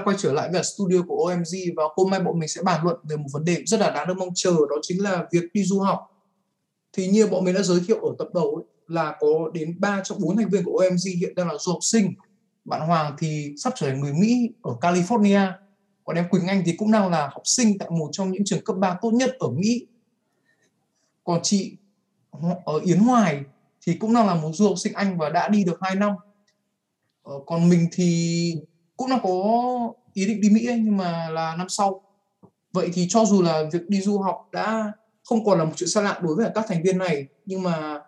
đã quay trở lại với studio của OMG và hôm nay bọn mình sẽ bàn luận về một vấn đề rất là đáng được mong chờ đó chính là việc đi du học. Thì như bọn mình đã giới thiệu ở tập đầu ấy, là có đến 3 trong 4 thành viên của OMG hiện đang là du học sinh. Bạn Hoàng thì sắp trở thành người Mỹ ở California. Còn em Quỳnh Anh thì cũng đang là học sinh tại một trong những trường cấp 3 tốt nhất ở Mỹ. Còn chị ở Yến Hoài thì cũng đang là một du học sinh Anh và đã đi được 2 năm. Ờ, còn mình thì cũng đang có ý định đi Mỹ ấy, nhưng mà là năm sau. Vậy thì cho dù là việc đi du học đã không còn là một chuyện xa lạ đối với các thành viên này nhưng mà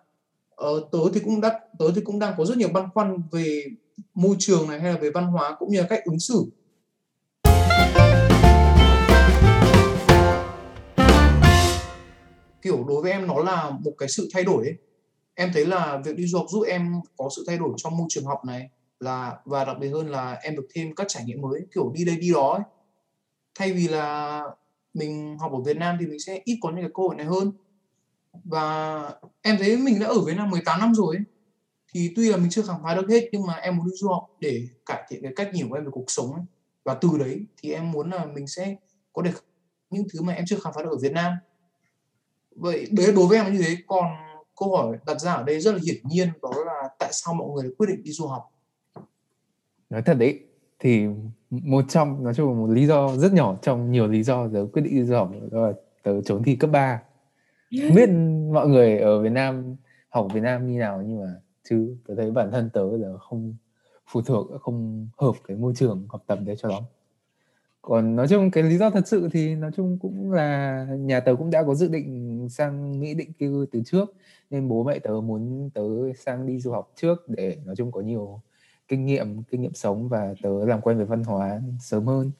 uh, tớ thì cũng đã tớ thì cũng đang có rất nhiều băn khoăn về môi trường này hay là về văn hóa cũng như là cách ứng xử kiểu đối với em nó là một cái sự thay đổi ấy. em thấy là việc đi du học giúp em có sự thay đổi trong môi trường học này là, và đặc biệt hơn là em được thêm các trải nghiệm mới, kiểu đi đây đi đó ấy. thay vì là mình học ở Việt Nam thì mình sẽ ít có những cái cơ hội này hơn và em thấy mình đã ở Việt Nam 18 năm rồi ấy. thì tuy là mình chưa khám phá được hết, nhưng mà em muốn đi du học để cải thiện cái cách nhìn của em về cuộc sống ấy. và từ đấy thì em muốn là mình sẽ có được những thứ mà em chưa khám phá được ở Việt Nam vậy đấy đối với em như thế còn câu hỏi đặt ra ở đây rất là hiển nhiên, đó là tại sao mọi người quyết định đi du học nói thật đấy thì một trong nói chung là một lý do rất nhỏ trong nhiều lý do tớ quyết định đi du học đó là tớ trốn thi cấp 3 không biết mọi người ở Việt Nam học Việt Nam như nào nhưng mà chứ tớ thấy bản thân tớ là không phụ thuộc không hợp cái môi trường học tập đấy cho lắm. Còn nói chung cái lý do thật sự thì nói chung cũng là nhà tớ cũng đã có dự định sang Mỹ định cư từ trước nên bố mẹ tớ muốn tớ sang đi du học trước để nói chung có nhiều kinh nghiệm kinh nghiệm sống và tớ làm quen với văn hóa sớm hơn.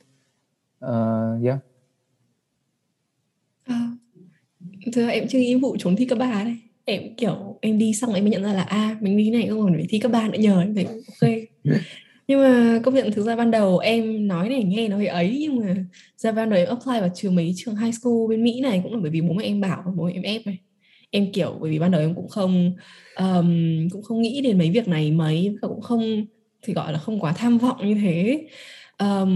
Uh, yeah. À, thực em chưa nghĩ vụ trốn thi cấp ba đấy em kiểu em đi xong em mới nhận ra là a à, mình đi này không còn phải thi cấp ba nữa nhờ em thấy ok. Nhưng mà công nhận thực ra ban đầu em nói này nghe nó hơi ấy nhưng mà ra ban đầu em apply vào trường mấy trường high school bên Mỹ này cũng là bởi vì bố mẹ em bảo bố mẹ em ép này. Em kiểu bởi vì ban đầu em cũng không um, cũng không nghĩ đến mấy việc này mấy và cũng không thì gọi là không quá tham vọng như thế. Um,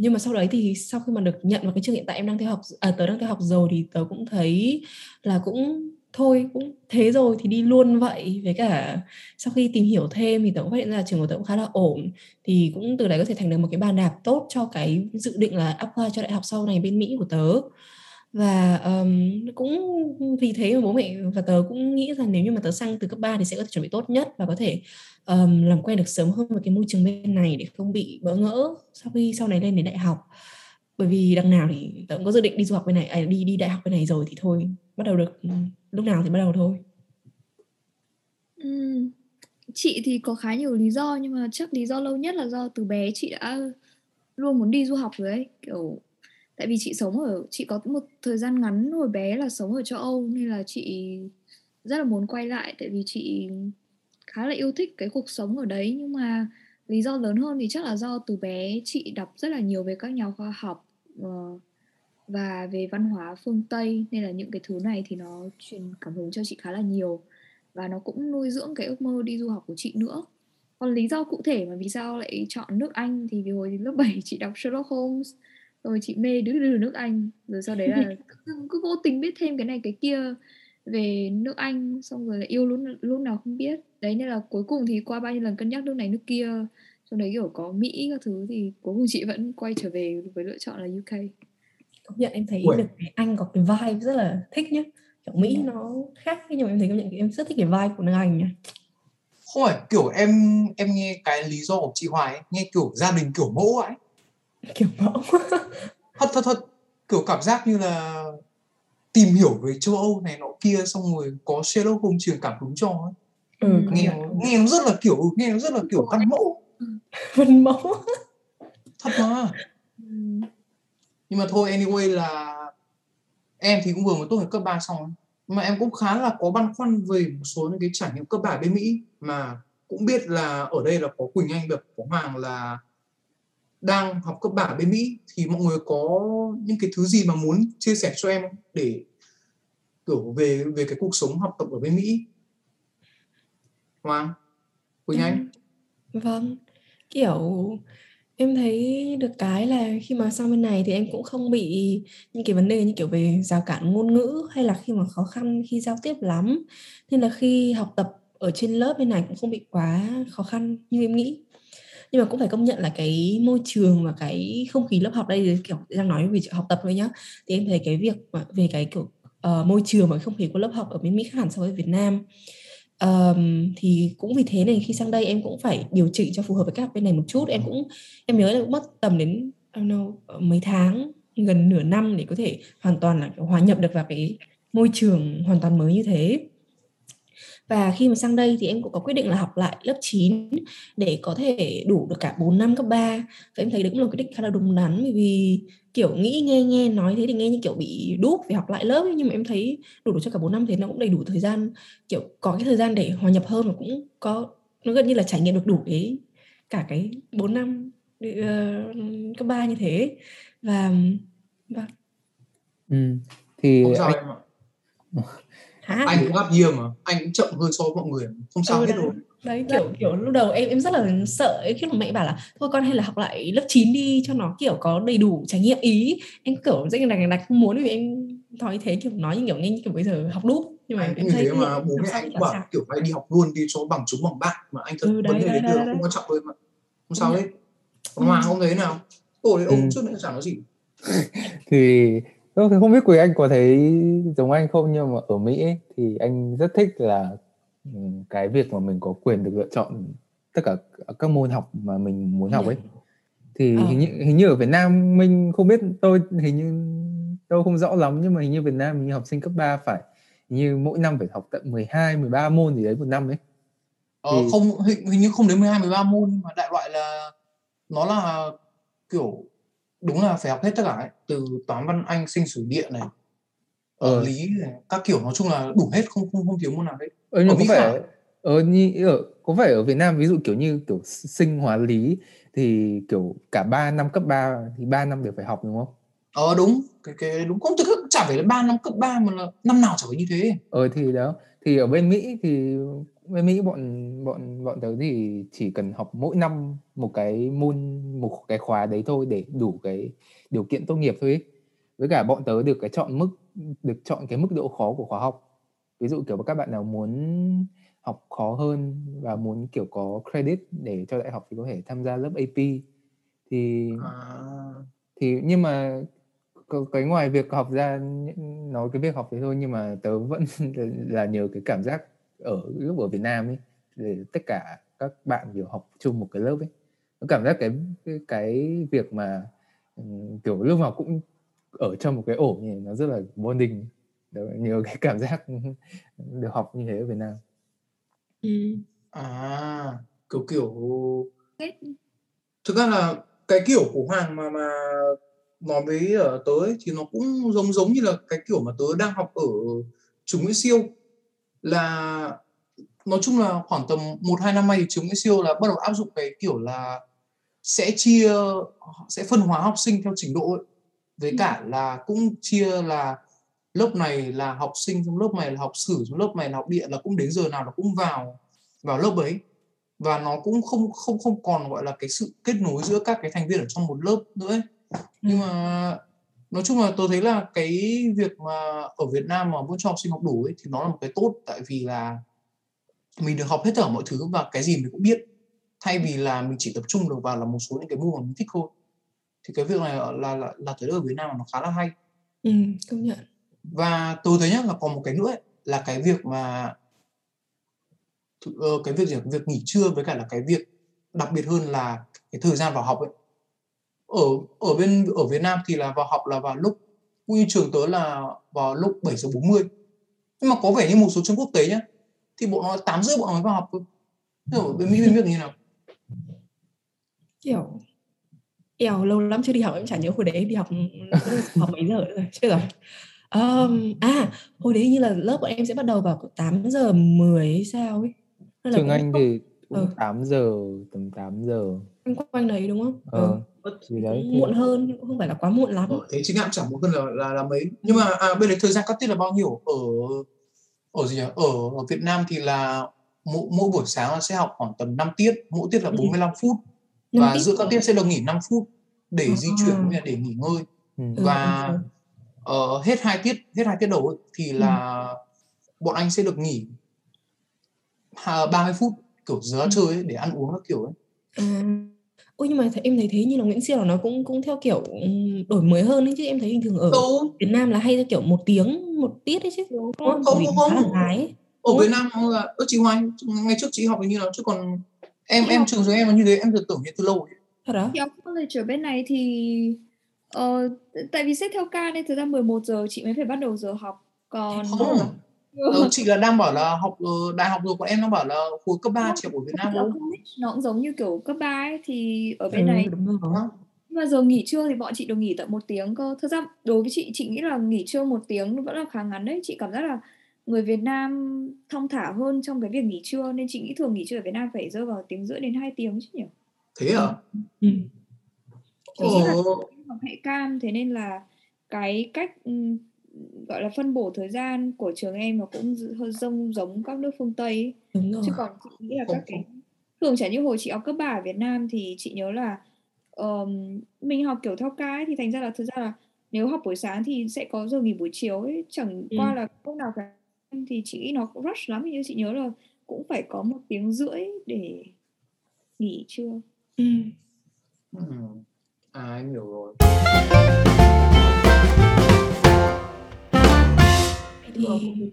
nhưng mà sau đấy thì sau khi mà được nhận vào cái trường hiện tại em đang theo học à, tớ đang theo học rồi thì tớ cũng thấy là cũng thôi cũng thế rồi thì đi luôn vậy. Với cả sau khi tìm hiểu thêm thì tớ cũng phát hiện ra trường của tớ cũng khá là ổn. Thì cũng từ đấy có thể thành được một cái bàn đạp tốt cho cái dự định là apply cho đại học sau này bên Mỹ của tớ và um, cũng vì thế mà bố mẹ và tớ cũng nghĩ rằng nếu như mà tớ sang từ cấp 3 thì sẽ có thể chuẩn bị tốt nhất và có thể um, làm quen được sớm hơn với cái môi trường bên này để không bị bỡ ngỡ sau khi sau này lên đến đại học bởi vì đằng nào thì tớ cũng có dự định đi du học bên này à, đi đi đại học bên này rồi thì thôi bắt đầu được lúc nào thì bắt đầu thôi ừ. chị thì có khá nhiều lý do nhưng mà chắc lý do lâu nhất là do từ bé chị đã luôn muốn đi du học rồi ấy kiểu tại vì chị sống ở, chị có một thời gian ngắn hồi bé là sống ở châu Âu, nên là chị rất là muốn quay lại. Tại vì chị khá là yêu thích cái cuộc sống ở đấy, nhưng mà lý do lớn hơn thì chắc là do từ bé chị đọc rất là nhiều về các nhà khoa học ờ, và về văn hóa phương Tây. Nên là những cái thứ này thì nó truyền cảm hứng cho chị khá là nhiều. Và nó cũng nuôi dưỡng cái ước mơ đi du học của chị nữa. Còn lý do cụ thể mà vì sao lại chọn nước Anh thì vì hồi lớp 7 chị đọc Sherlock Holmes rồi chị mê đứa đứa nước Anh. Rồi sau đấy là cứ, cứ vô tình biết thêm cái này cái kia về nước Anh xong rồi là yêu lúc lúc nào không biết. Đấy nên là cuối cùng thì qua bao nhiêu lần cân nhắc nước này nước kia trong đấy kiểu có Mỹ các thứ thì cuối cùng chị vẫn quay trở về với lựa chọn là UK công nhận em thấy Ui. được cái Anh có cái vibe rất là thích nhá. Kiểu Mỹ nó khác nhưng mà em thấy công nhận em rất thích cái vibe của nước Anh nhá. Không phải kiểu em em nghe cái lý do của chị Hoài ấy, nghe kiểu gia đình kiểu mẫu ấy kiểu mẫu thật thật thật. Kiểu cảm giác như là tìm hiểu về châu Âu này nọ kia xong rồi có Sherlock Holmes truyền cảm hứng cho ấy. Ừ, nghe nó, nghe nó rất là kiểu nghe nó rất là kiểu văn mẫu. Văn mẫu. Thật mà. Nhưng mà thôi anyway là em thì cũng vừa mới tốt nghiệp cấp 3 xong mà em cũng khá là có băn khoăn về một số những cái trải nghiệm cấp 3 bên Mỹ mà cũng biết là ở đây là có Quỳnh Anh và có Hoàng là đang học cấp 3 bên Mỹ thì mọi người có những cái thứ gì mà muốn chia sẻ cho em để kiểu về về cái cuộc sống học tập ở bên Mỹ. Hoàng Quỳnh Anh. Vâng kiểu em thấy được cái là khi mà sang bên này thì em cũng không bị những cái vấn đề như kiểu về rào cản ngôn ngữ hay là khi mà khó khăn khi giao tiếp lắm. Nên là khi học tập ở trên lớp bên này cũng không bị quá khó khăn như em nghĩ nhưng mà cũng phải công nhận là cái môi trường và cái không khí lớp học đây kiểu đang nói về học tập thôi nhá. Thì em thấy cái việc mà về cái kiểu uh, môi trường và không khí của lớp học ở bên Mỹ khác hẳn so với Việt Nam. Um, thì cũng vì thế này khi sang đây em cũng phải điều chỉnh cho phù hợp với các bên này một chút. Em cũng em nhớ là cũng mất tầm đến I don't know, ờ, mấy tháng gần nửa năm để có thể hoàn toàn là hòa nhập được vào cái môi trường hoàn toàn mới như thế và khi mà sang đây thì em cũng có quyết định là học lại lớp 9 để có thể đủ được cả 4 năm cấp 3 và em thấy đấy cũng là quyết định khá là đúng đắn bởi vì kiểu nghĩ nghe nghe nói thế thì nghe như kiểu bị đúc phải học lại lớp ấy. nhưng mà em thấy đủ được cho cả 4 năm thì nó cũng đầy đủ thời gian kiểu có cái thời gian để hòa nhập hơn và cũng có nó gần như là trải nghiệm được đủ cái cả cái 4 năm uh, cấp 3 như thế và và ừ. thì không sao anh... em ạ Hả? anh cũng gap year mà anh cũng chậm hơn so với mọi người không sao ừ, hết rồi đấy kiểu kiểu lúc đầu em em rất là sợ khi mà mẹ bảo là thôi con hay là học lại lớp 9 đi cho nó kiểu có đầy đủ trải nghiệm ý. Em kiểu rất là đặc không muốn vì em thói thế kiểu nói như kiểu nghe như kiểu bây giờ học đúp nhưng mà anh em thấy thế mà bố mẹ anh bảo kiểu phải đi học luôn đi cho bằng chúng bằng bạn mà anh thật ừ, đấy, vấn đề đấy, đấy, đấy, không quan trọng thôi mà. Không sao hết. Còn hoàng không thấy nào ôi ông ừ. trước nữa chẳng nói gì. Thì không biết quý anh có thấy giống anh không nhưng mà ở Mỹ ấy, thì anh rất thích là cái việc mà mình có quyền được lựa chọn tất cả các môn học mà mình muốn học ấy thì ờ. hình như hình như ở Việt Nam mình không biết tôi hình như tôi không rõ lắm nhưng mà hình như Việt Nam mình học sinh cấp 3 phải như mỗi năm phải học tận 12 13 môn gì đấy một năm ấy. Ờ, thì... không hình, hình như không đến 12 13 môn mà đại loại là nó là kiểu đúng là phải học hết tất cả ấy. từ toán văn anh sinh sử địa này ờ. lý này, các kiểu nói chung là đủ hết không không không thiếu môn nào đấy ờ, nhưng có phải ở như ở có phải ở Việt Nam ví dụ kiểu như kiểu sinh hóa lý thì kiểu cả 3 năm cấp 3 thì 3 năm đều phải học đúng không? Ờ đúng, cái cái đúng không thực chả phải là 3 năm cấp 3 mà là năm nào chả phải như thế. Ờ thì đó, thì ở bên Mỹ thì bên Mỹ bọn bọn bọn tớ thì chỉ cần học mỗi năm một cái môn một cái khóa đấy thôi để đủ cái điều kiện tốt nghiệp thôi ấy. Với cả bọn tớ được cái chọn mức được chọn cái mức độ khó của khóa học. Ví dụ kiểu các bạn nào muốn học khó hơn và muốn kiểu có credit để cho đại học thì có thể tham gia lớp AP thì à. thì nhưng mà cái ngoài việc học ra nói cái việc học thế thôi nhưng mà tớ vẫn là nhờ cái cảm giác ở lúc ở Việt Nam ấy để tất cả các bạn kiểu học chung một cái lớp ấy. Nó cảm giác cái cái, cái việc mà kiểu lúc nào cũng ở trong một cái ổ như này nó rất là bonding. Nhờ cái cảm giác được học như thế ở Việt Nam. Ừ. À, kiểu kiểu thực ra là cái kiểu của Hoàng mà mà nói với ở tớ ấy, thì nó cũng giống giống như là cái kiểu mà tớ đang học ở trường Nguyễn Siêu là nói chung là khoảng tầm một hai năm nay thì trường Nguyễn Siêu là bắt đầu áp dụng cái kiểu là sẽ chia sẽ phân hóa học sinh theo trình độ ấy. với ừ. cả là cũng chia là lớp này là học sinh trong lớp này là học sử trong lớp này là học địa là cũng đến giờ nào nó cũng vào vào lớp ấy và nó cũng không không không còn gọi là cái sự kết nối giữa các cái thành viên ở trong một lớp nữa ấy. nhưng mà nói chung là tôi thấy là cái việc mà ở Việt Nam mà muốn cho học sinh học đủ ấy thì nó là một cái tốt tại vì là mình được học hết tất cả mọi thứ và cái gì mình cũng biết. Thay vì là mình chỉ tập trung được vào là một số những cái môn mà mình thích thôi. Thì cái việc này là là là, là tới ở Việt Nam nó khá là hay. Ừ, công nhận. Và tôi thấy nhá là còn một cái nữa ấy, là cái việc mà uh, cái việc gì việc nghỉ trưa với cả là cái việc đặc biệt hơn là cái thời gian vào học ấy ở ở bên ở Việt Nam thì là vào học là vào lúc cũng như trường tớ là vào lúc 7 giờ 40 nhưng mà có vẻ như một số trường quốc tế nhá thì bộ nó 8 rưỡi bọn nó mới vào học thôi. Ở bên Mỹ bên Việt như nào? Kiểu eo lâu lắm chưa đi học em chả nhớ hồi đấy đi học học mấy giờ rồi chưa rồi. Um, à hồi đấy như là lớp của em sẽ bắt đầu vào 8 giờ 10 hay sao ấy. Trường Anh thì cũng ừ. 8 giờ tầm 8 giờ. Quanh quanh đấy đúng không? Ờ. Ừ. thì đấy thì... muộn hơn nhưng không phải là quá muộn lắm ờ, thế chính em chẳng muộn hơn là, là là mấy nhưng mà à, bên đấy thời gian cắt tiết là bao nhiêu ở ở gì nhỉ? ở ở Việt Nam thì là mỗi, mỗi buổi sáng sẽ học khoảng tầm 5 tiết mỗi tiết là 45 ừ. phút và tiết giữa các tiết sẽ được nghỉ 5 phút để di chuyển À. cũng như là để nghỉ ngơi Ừ. Ừ, và ừ, ờ, hết hai tiết hết hai tiết đầu ấy, thì là bọn anh sẽ được nghỉ ha- 30 phút kiểu giờ Ừ. chơi ấy, để ăn uống các kiểu ấy À. Ôi nhưng mà th- em thấy thế như là Nguyễn Siêu là nó cũng cũng theo kiểu đổi mới hơn ấy chứ em thấy bình thường ở đâu Việt Nam là hay theo kiểu một tiếng một tiết ấy chứ đúng không? Không, không, là không. dài ấy. ở Đúng Việt? Nam là ơ chị Hoài ngày trước chị học như nào chứ còn em Chị em học- trường trường em là như thế em tưởng như từ lâu rồi. Thật đó? Chị học college ở bên này thì ờ, tại vì xét theo ca nên thực ra 11 giờ chị mới phải bắt đầu giờ học còn không ờ, chị là đang bảo là học ờ, đại học rồi còn em đang bảo là hồi cấp 3 chị ở Việt Nam college nó cũng giống như kiểu cấp 3 ấy thì ở bên Ừ, này đúng rồi. Đó. Nhưng mà giờ nghỉ trưa thì bọn chị được nghỉ tận một tiếng cơ. Thật ra đối với chị, chị nghĩ là nghỉ trưa một tiếng vẫn là khá ngắn đấy. Chị cảm giác là người Việt Nam thong thả hơn trong cái việc nghỉ trưa nên chị nghĩ thường nghỉ trưa ở Việt Nam phải rơi vào tiếng rưỡi đến 2 tiếng chứ nhỉ. thế à Ừ. Nghĩ là ờ, học hệ cam thế nên là cái cách ừm, gọi là phân bổ thời gian của trường em nó cũng hơi giống giống các nước phương Tây ấy. Đúng rồi. chứ còn chị nghĩ là các cái thường chả như hồi chị học cấp 3 ở Việt Nam thì chị nhớ là ờm, mình học kiểu theo ấy, thì thành ra là thực ra là nếu học buổi sáng thì sẽ có giờ nghỉ buổi chiều ấy chẳng Ừ. qua là lúc nào cả thì chị nghĩ nó cũng rush lắm như chị nhớ là cũng phải có một tiếng rưỡi để nghỉ trưa Ừ. ừ. à em hiểu rồi Thì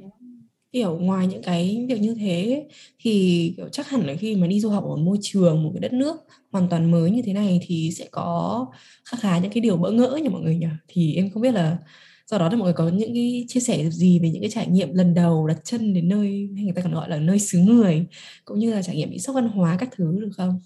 kiểu ngoài những cái việc như thế thì kiểu chắc hẳn là khi mà đi du học ở môi trường một cái đất nước hoàn toàn mới như thế này thì sẽ có khá khá những cái điều bỡ ngỡ nhỉ mọi người nhỉ? Thì em không biết là do đó thì mọi người có những cái chia sẻ gì về những cái trải nghiệm lần đầu đặt chân đến nơi hay người ta còn gọi là nơi xứ người cũng như là trải nghiệm bị sốc văn hóa các thứ được không?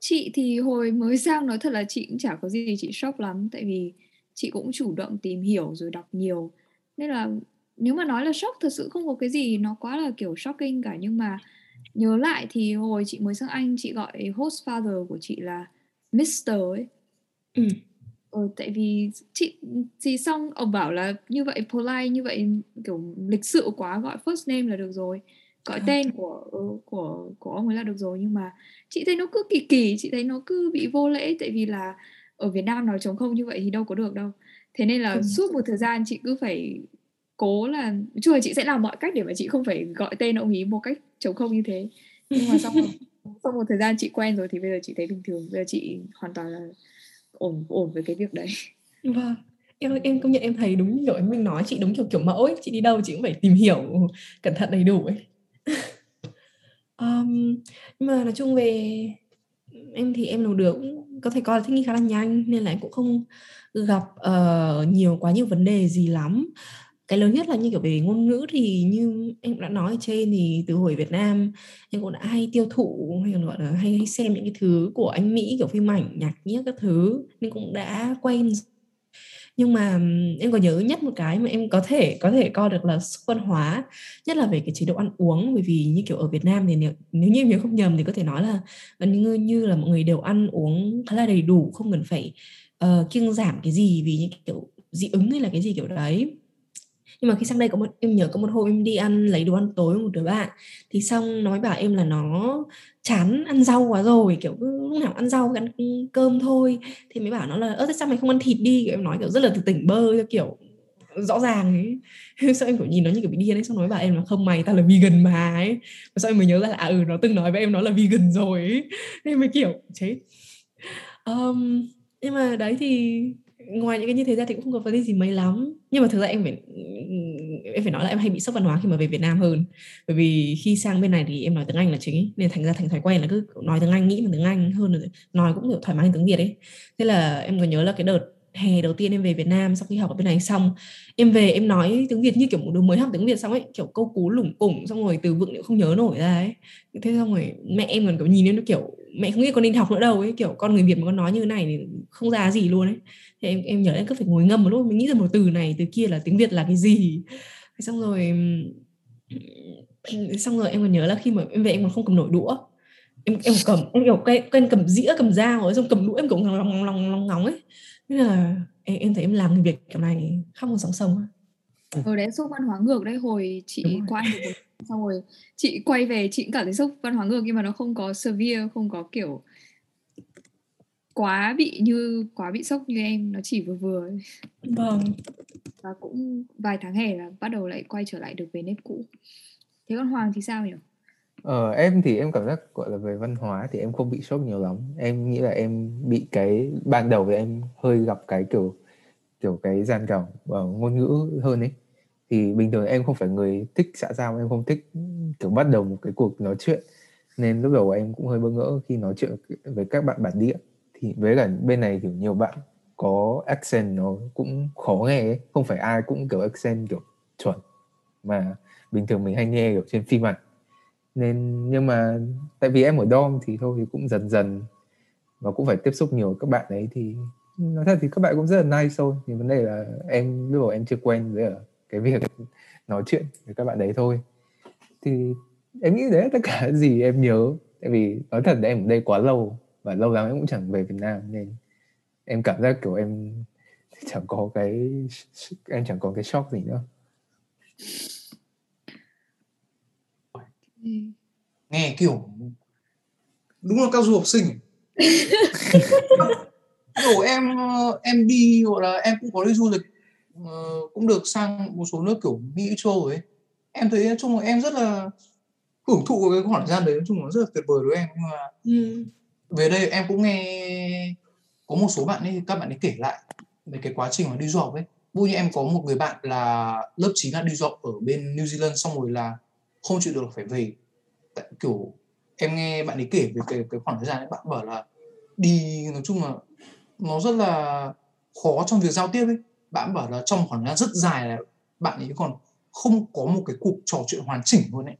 chị thì hồi mới sang nói thật là chị cũng chả có gì chị sốc lắm tại vì chị cũng chủ động tìm hiểu rồi đọc nhiều nên là nếu mà nói là sốc thật sự không có cái gì nó quá là kiểu shocking cả. Nhưng mà nhớ lại thì hồi chị mới sang Anh chị gọi host father của chị là Mr ấy. Ừ. ờ, tại vì chị thì xong ông bảo là như vậy polite như vậy kiểu lịch sự quá gọi first name là được rồi. Gọi À. tên của ừ, của của ông ấy là được rồi. Nhưng mà chị thấy nó cứ kỳ kỳ chị thấy nó cứ bị vô lễ. Tại vì là ở Việt Nam nói trống không như vậy thì đâu có được đâu thế nên là Ừ. suốt một thời gian chị cứ phải cố là chung là chị sẽ làm mọi cách để mà chị không phải gọi tên ông ý một cách trống không như thế nhưng mà xong sau một thời gian chị quen rồi thì bây giờ chị thấy bình thường bây giờ chị hoàn toàn là ổn ổn với cái việc đấy Vâng. Em em công nhận em thấy đúng kiểu em mình nói chị đúng kiểu kiểu mẫu ấy, chị đi đâu chị cũng phải tìm hiểu cẩn thận đầy đủ ấy. Ờm, nhưng mà nói chung về em thì em nấu được cũng có thể coi là thích nghi khá là nhanh nên là em cũng không gặp uh, nhiều quá nhiều vấn đề gì lắm. Cái lớn nhất là như kiểu về ngôn ngữ thì như em đã nói ở trên thì từ hồi Việt Nam em cũng đã hay tiêu thụ hay còn gọi là hay, hay xem những cái thứ của anh Mỹ kiểu phim ảnh nhạc nhí các thứ nên cũng đã quen nhưng mà em có nhớ nhất một cái mà em có thể có thể coi được là sức văn hóa nhất là về cái chế độ ăn uống. Bởi vì như kiểu ở Việt Nam thì nếu, nếu như em nhớ không nhầm thì có thể nói là gần như như là mọi người đều ăn uống khá là đầy đủ không cần phải uh, kiêng giảm cái gì vì những kiểu dị ứng hay là cái gì kiểu đấy. Nhưng mà khi sang đây có một em nhớ có một hôm em đi ăn lấy đồ ăn tối với một đứa bạn thì xong nó mới bảo em là nó chán ăn rau quá rồi kiểu cứ lúc nào ăn rau ăn cơm thôi. Thì mới bảo nó là ơ thế sao mày không ăn thịt đi? Kiểu em nói kiểu rất là từ tỉnh bơ kiểu rõ ràng ấy. Sao em kiểu nhìn nó như kiểu bị điên ấy xong nói bảo em là không mày tao là vegan mà ấy. Và sau em mới nhớ ra là à ừ nó từng nói với em nó là vegan rồi ấy. Nên mới kiểu chết. Um, nhưng mà đấy thì ngoài những cái như thế ra thì cũng không có vấn đề gì mấy lắm. Nhưng mà thực ra em phải em phải nói là em hay bị sốc văn hóa khi mà về Việt Nam hơn. Bởi vì khi sang bên này thì em nói tiếng Anh là chính. Nên thành ra thành thói quen là cứ nói tiếng Anh, nghĩ mà tiếng Anh hơn, nói cũng kiểu thoải mái hơn tiếng Việt ấy. Thế là em có nhớ là cái đợt hè đầu tiên em về Việt Nam sau khi học ở bên này xong em về em nói tiếng Việt như kiểu một đứa mới học tiếng Việt xong ấy kiểu câu cú lủng củng xong rồi từ vựng cũng không nhớ nổi ra ấy. Thế xong rồi mẹ em còn kiểu nhìn em nó kiểu mẹ không nghĩ con nên học nữa đâu ấy kiểu con người Việt mà con nói như thế này thì không ra gì luôn ấy. Thì em em nhớ em cứ phải ngồi ngâm một lúc mình nghĩ ra một từ này từ kia là tiếng Việt là cái gì. Thế xong rồi xong rồi em còn nhớ là khi mà em về em còn không cầm nổi đũa. Em em cầm em kiểu quen, quen cầm dĩa cầm dao rồi xong cầm đũa em cũng lòng lòng lòng lòng ngóng ấy nên là em, em thấy em làm Việt kiểu này không còn sóng sông ở đấy sốc văn hóa ngược đấy hồi chị Đúng rồi. qua một xong rồi chị quay về chị cũng cảm thấy sốc văn hóa ngược nhưng mà nó không có severe không có kiểu quá bị như quá bị sốc như em nó chỉ vừa vừa vâng. Và cũng vài tháng hè là bắt đầu lại quay trở lại được về nếp cũ. Thế còn Hoàng thì sao nhỉ Ờ, em thì em cảm giác gọi là về văn hóa thì em không bị sốc nhiều lắm. Em nghĩ là em bị cái ban đầu thì em hơi gặp cái kiểu kiểu cái gian rào và ngôn ngữ hơn ấy. Thì bình thường em không phải người thích xã giao, em không thích kiểu bắt đầu một cái cuộc nói chuyện. Nên lúc đầu em cũng hơi bỡ ngỡ khi nói chuyện với các bạn bản địa. Thì với cả bên này kiểu nhiều bạn có accent nó cũng khó nghe ấy. Không phải ai cũng kiểu accent kiểu chuẩn mà bình thường mình hay nghe kiểu trên phim ảnh nên, nhưng mà tại vì em ở dom thì thôi thì cũng dần dần và cũng phải tiếp xúc nhiều các bạn ấy thì nói thật thì các bạn cũng rất là nice thôi. Thì vấn đề là em, lúc đầu em chưa quen với cái việc nói chuyện với các bạn đấy thôi. Thì em nghĩ đấy là tất cả gì em nhớ. Tại vì nói thật là em ở đây quá lâu và lâu lắm em cũng chẳng về Việt Nam nên em cảm giác kiểu em chẳng có cái, em chẳng có cái shock gì nữa nghe kiểu đúng là các du học sinh. Kiểu em em đi gọi là em cũng có đi du lịch ờ, cũng được sang một số nước kiểu Mỹ châu ấy. Em thấy nói chung là em rất là hưởng thụ cái khoảng thời gian đấy nói chung là rất là tuyệt vời với em. Nhưng mà ừ. về đây em cũng nghe có một số bạn ấy các bạn ấy kể lại về cái quá trình mà đi du học ấy. Vui như em có một người bạn là lớp 9 là đi du học ở bên New Zealand xong rồi là không chịu được phải về. Tại kiểu, em nghe bạn ấy kể về cái cái khoảng thời gian ấy, bạn bảo là đi, nói chung là nó rất là khó trong việc giao tiếp ấy. Bạn bảo là trong khoảng thời gian rất dài là bạn ấy còn không có một cái cuộc trò chuyện hoàn chỉnh luôn ấy.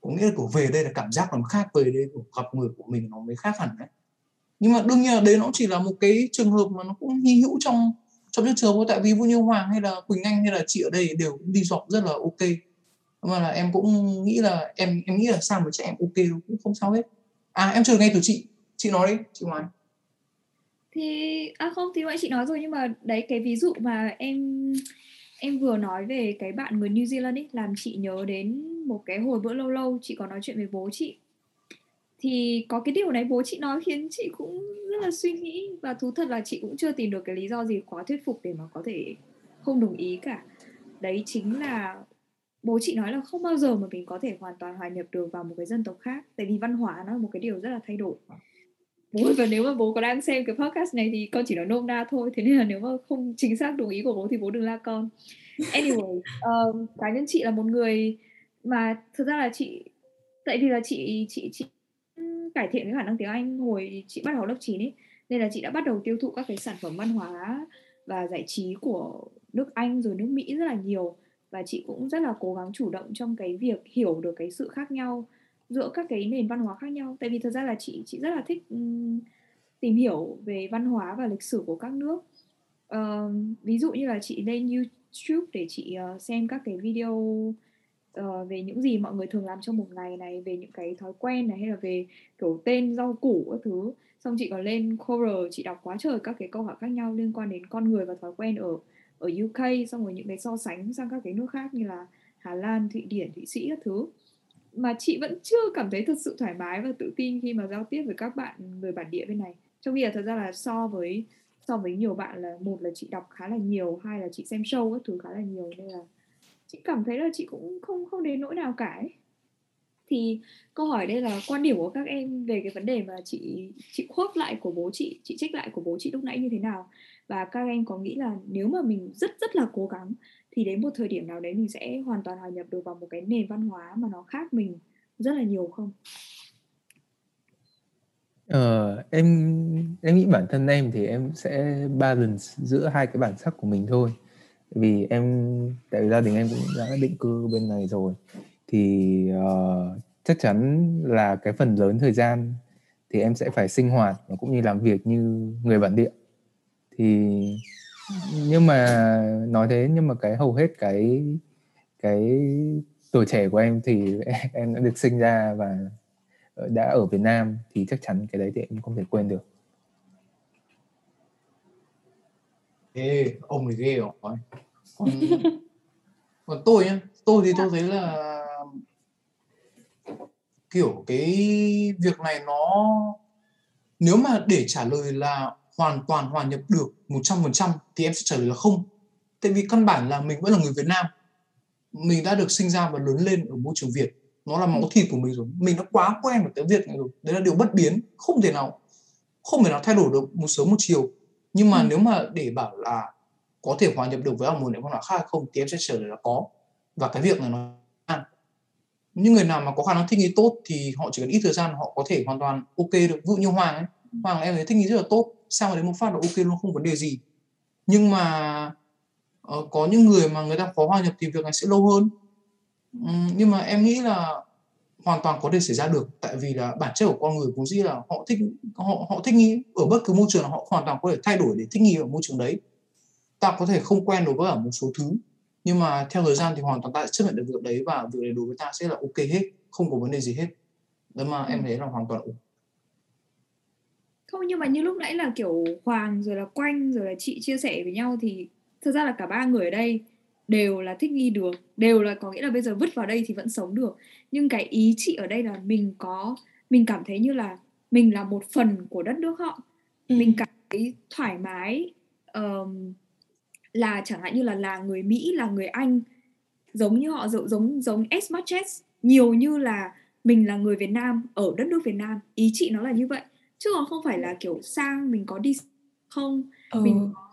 Có nghĩa là kiểu về đây là cảm giác nó khác, về đây của gặp người của mình nó mới khác hẳn đấy. Nhưng mà đương nhiên là đấy nó chỉ là một cái trường hợp mà nó cũng hy hữu trong trong những trường hợp tại vì Vũ Như Hoàng hay là Quỳnh Anh hay là chị ở đây đều đi dọc rất là ok. Vâng mà là em cũng nghĩ là em em nghĩ là sang với chị em ok cũng không sao hết. À em chờ nghe từ chị chị nói đi, chị ngoài thì à không, thì vậy chị nói rồi, nhưng mà đấy, cái ví dụ mà em em vừa nói về cái bạn người New Zealand ấy làm chị nhớ đến một cái hồi bữa lâu lâu, chị có nói chuyện với bố chị. Thì có cái điều này bố chị nói khiến chị cũng rất là suy nghĩ, và thú thật là chị cũng chưa tìm được cái lý do gì quá thuyết phục để mà có thể không đồng ý cả. Đấy chính là bố chị nói là không bao giờ mà mình có thể hoàn toàn hòa nhập được vào một cái dân tộc khác. Tại vì văn hóa nó là một cái điều rất là thay đổi. Bố và nếu mà bố có đang xem cái podcast này thì con chỉ nói nôm na thôi. Thế nên là nếu mà không chính xác đồng ý của bố thì bố đừng la con. Anyway um, cá nhân chị là một người mà thực ra là chị tại vì là chị chị chị cải thiện cái khả năng tiếng Anh hồi chị bắt đầu lớp 9 ấy nên là chị đã bắt đầu tiêu thụ các cái sản phẩm văn hóa và giải trí của nước Anh rồi nước Mỹ rất là nhiều và chị cũng rất là cố gắng chủ động trong cái việc hiểu được cái sự khác nhau giữa các cái nền văn hóa khác nhau. Tại vì thật ra là chị chị rất là thích um, tìm hiểu về văn hóa và lịch sử của các nước. Uh, ví dụ như là chị lên YouTube để chị uh, xem các cái video uh, về những gì mọi người thường làm trong một ngày này về những cái thói quen này hay là về kiểu tên rau củ các thứ. Xong chị còn lên Quora chị đọc quá trời các cái câu hỏi khác nhau liên quan đến con người và thói quen ở ở UK xong rồi những cái so sánh sang các cái nước khác như là Hà Lan, Thụy Điển, Thụy Sĩ các thứ mà chị vẫn chưa cảm thấy thật sự thoải mái và tự tin khi mà giao tiếp với các bạn người bản địa bên này trong khi là thật ra là so với so với nhiều bạn là một là chị đọc khá là nhiều hai là chị xem show các thứ khá là nhiều nên là chị cảm thấy là chị cũng không không đến nỗi nào cả ấy thì câu hỏi đây là quan điểm của các em về cái vấn đề mà chị chị khuất lại của bố chị chị trích lại của bố chị lúc nãy như thế nào và các em có nghĩ là nếu mà mình rất rất là cố gắng thì đến một thời điểm nào đấy mình sẽ hoàn toàn hòa nhập được vào một cái nền văn hóa mà nó khác mình rất là nhiều không? Ờ, em em nghĩ bản thân em thì em sẽ balance giữa hai cái bản sắc của mình thôi. Vì em tại vì gia đình em cũng đã định cư bên này rồi thì uh, chắc chắn là cái phần lớn thời gian thì em sẽ phải sinh hoạt và cũng như làm việc như người bản địa thì nhưng mà nói thế nhưng mà cái hầu hết cái cái tuổi trẻ của em thì em đã được sinh ra và đã ở Việt Nam thì chắc chắn cái đấy thì em không thể quên được. Ê, ông này ghê rồi. Còn, còn tôi nhá, tôi thì tôi thấy là kiểu cái việc này nó nếu mà để trả lời là hoàn toàn hòa nhập được 100% thì em sẽ trả lời là không. Tại vì căn bản là mình vẫn là người Việt Nam. Mình đã được sinh ra và lớn lên ở môi trường Việt. Nó là máu thịt của mình rồi. Mình đã quá quen với cái việc này rồi. Đấy là điều bất biến. Không thể nào không thể nào thay đổi được một sớm một chiều. Nhưng mà ừ. nếu mà để bảo là có thể hòa nhập được với một nền văn hóa khác không thì em sẽ trả lời là có. Và cái việc này nó những người nào mà có khả năng thích nghi tốt thì họ chỉ cần ít thời gian họ có thể hoàn toàn ok được. Ví dụ như hoàng ấy hoàng em thấy thích nghi rất là tốt. Sao mà đến một phát là ok luôn không vấn đề gì. Nhưng mà uh, có những người mà người ta khó hòa nhập thì việc này sẽ lâu hơn. Um, nhưng mà em nghĩ là hoàn toàn có thể xảy ra được. Tại vì là bản chất của con người vốn dĩ là họ thích họ họ thích nghi. Ở bất cứ môi trường nào họ hoàn toàn có thể thay đổi để thích nghi ở môi trường đấy. Ta có thể không quen đối với cả một số thứ nhưng mà theo thời gian thì hoàn toàn ta sẽ chấp nhận được việc đấy và việc đấy đối với ta sẽ là ok hết không có vấn đề gì hết đó mà em ừ. thấy là hoàn toàn ổn không nhưng mà như lúc nãy là kiểu Hoàng rồi là Quanh rồi là chị chia sẻ với nhau thì thực ra là cả ba người ở đây đều là thích nghi được đều là có nghĩa là bây giờ vứt vào đây thì vẫn sống được nhưng cái ý chị ở đây là mình có mình cảm thấy như là mình là một phần của đất nước họ ừ. mình cảm thấy thoải mái um, là chẳng hạn như là là người Mỹ là người Anh giống như họ giống giống giống as much as nhiều như là mình là người Việt Nam ở đất nước Việt Nam ý chị nó là như vậy chứ còn không phải là kiểu sang mình có đi không ừ. mình có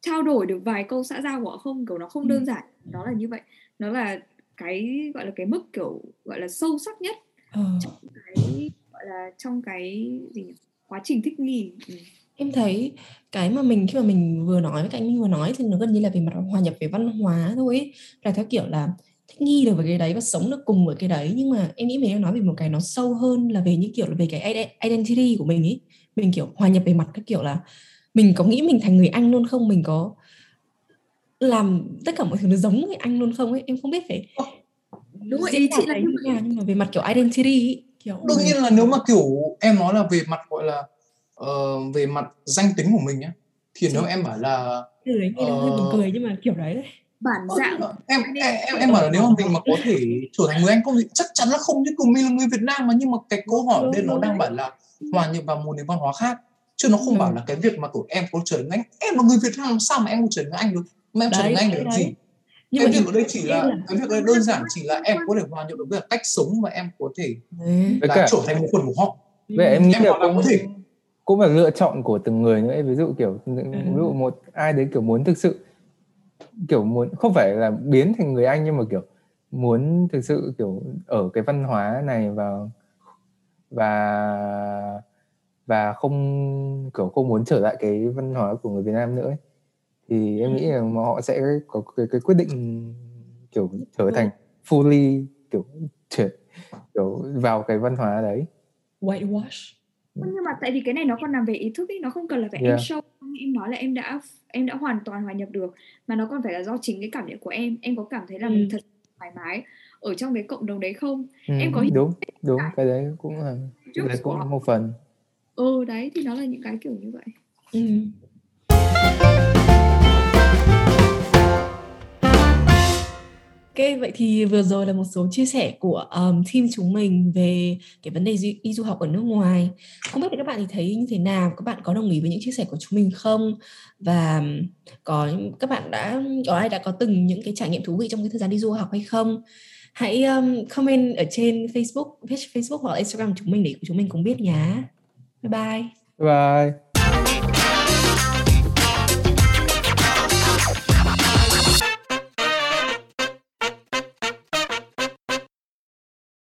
trao đổi được vài câu xã giao của họ không kiểu nó không ừ. đơn giản nó là như vậy nó là cái gọi là cái mức kiểu gọi là sâu sắc nhất ừ. trong cái gọi là trong cái gì nhỉ? quá trình thích nghi ừ. Em thấy cái mà mình khi mà mình vừa nói với các anh Minh vừa nói thì nó gần như là về mặt hòa nhập về văn hóa thôi ấy. là theo kiểu là thích nghi được với cái đấy và sống được cùng với cái đấy. Nhưng mà em nghĩ mình đang nói về một cái nó sâu hơn là về những kiểu là về cái identity của mình ấy. Mình kiểu hòa nhập về mặt cái kiểu là mình có nghĩ mình thành người anh luôn không? Mình có làm tất cả mọi thứ nó giống người anh luôn không ấy? Em không biết phải đúng rồi ý chị là như nhà nhưng mà về mặt kiểu identity ấy, kiểu đương nhiên là nếu mà kiểu em nói là về mặt gọi là uh, về mặt danh tính của mình nhá thì nếu em bảo là từ đấy nghe uh, hơi buồn cười nhưng mà kiểu đấy. Đấy bản dạng em em em, em bảo là nếu mà mình mà có thể trở thành người anh không thì chắc chắn là không chứ cùng mình là người Việt Nam mà. Nhưng mà cái câu hỏi đây nó đang bảo là hòa nhập vào một nền văn hóa khác chứ nó không ừ. bảo là cái việc mà của em có trở thành anh em là người Việt Nam sao mà em có trở thành anh được? Mà em trở thành anh để làm gì? Nhưng cái việc ở đây chỉ là, là cái việc ở đây đơn giản chỉ là em có thể hòa nhập được với cách sống và em có thể là trở thành một phần của họ. Vậy em nghĩ em là có thể cũng là lựa chọn của từng người nữa. Ví dụ kiểu ừ. ví dụ một ai đấy kiểu muốn thực sự kiểu muốn không phải là biến thành người anh nhưng mà kiểu muốn thực sự kiểu ở cái văn hóa này và và và không kiểu không muốn trở lại cái văn hóa của người Việt Nam nữa ấy. thì em nghĩ là họ sẽ có cái, cái quyết định kiểu trở thành fully kiểu trở kiểu vào cái văn hóa đấy. Whitewash nhưng mà tại vì cái này nó còn nằm về ý thức ấy nó không cần là phải yeah. em show em nói là em đã em đã hoàn toàn hòa nhập được mà nó còn phải là do chính cái cảm nhận của em em có cảm thấy là ừ. mình thật thoải mái ở trong cái cộng đồng đấy không ừ, em có đúng đúng cái đấy cũng là cái đấy cũng là một phần ừ đấy thì nó là những cái kiểu như vậy ừ. Ok, vậy thì vừa rồi là một số chia sẻ của um, team chúng mình về cái vấn đề đi, đi du học ở nước ngoài. Không biết thì các bạn thì thấy như thế nào? Các bạn có đồng ý với những chia sẻ của chúng mình không? Và có các bạn đã có ai đã có từng những cái trải nghiệm thú vị trong cái thời gian đi du học hay không? Hãy um, comment ở trên Facebook, page Facebook hoặc Instagram của chúng mình để chúng mình cùng biết nhá. Bye bye. Bye.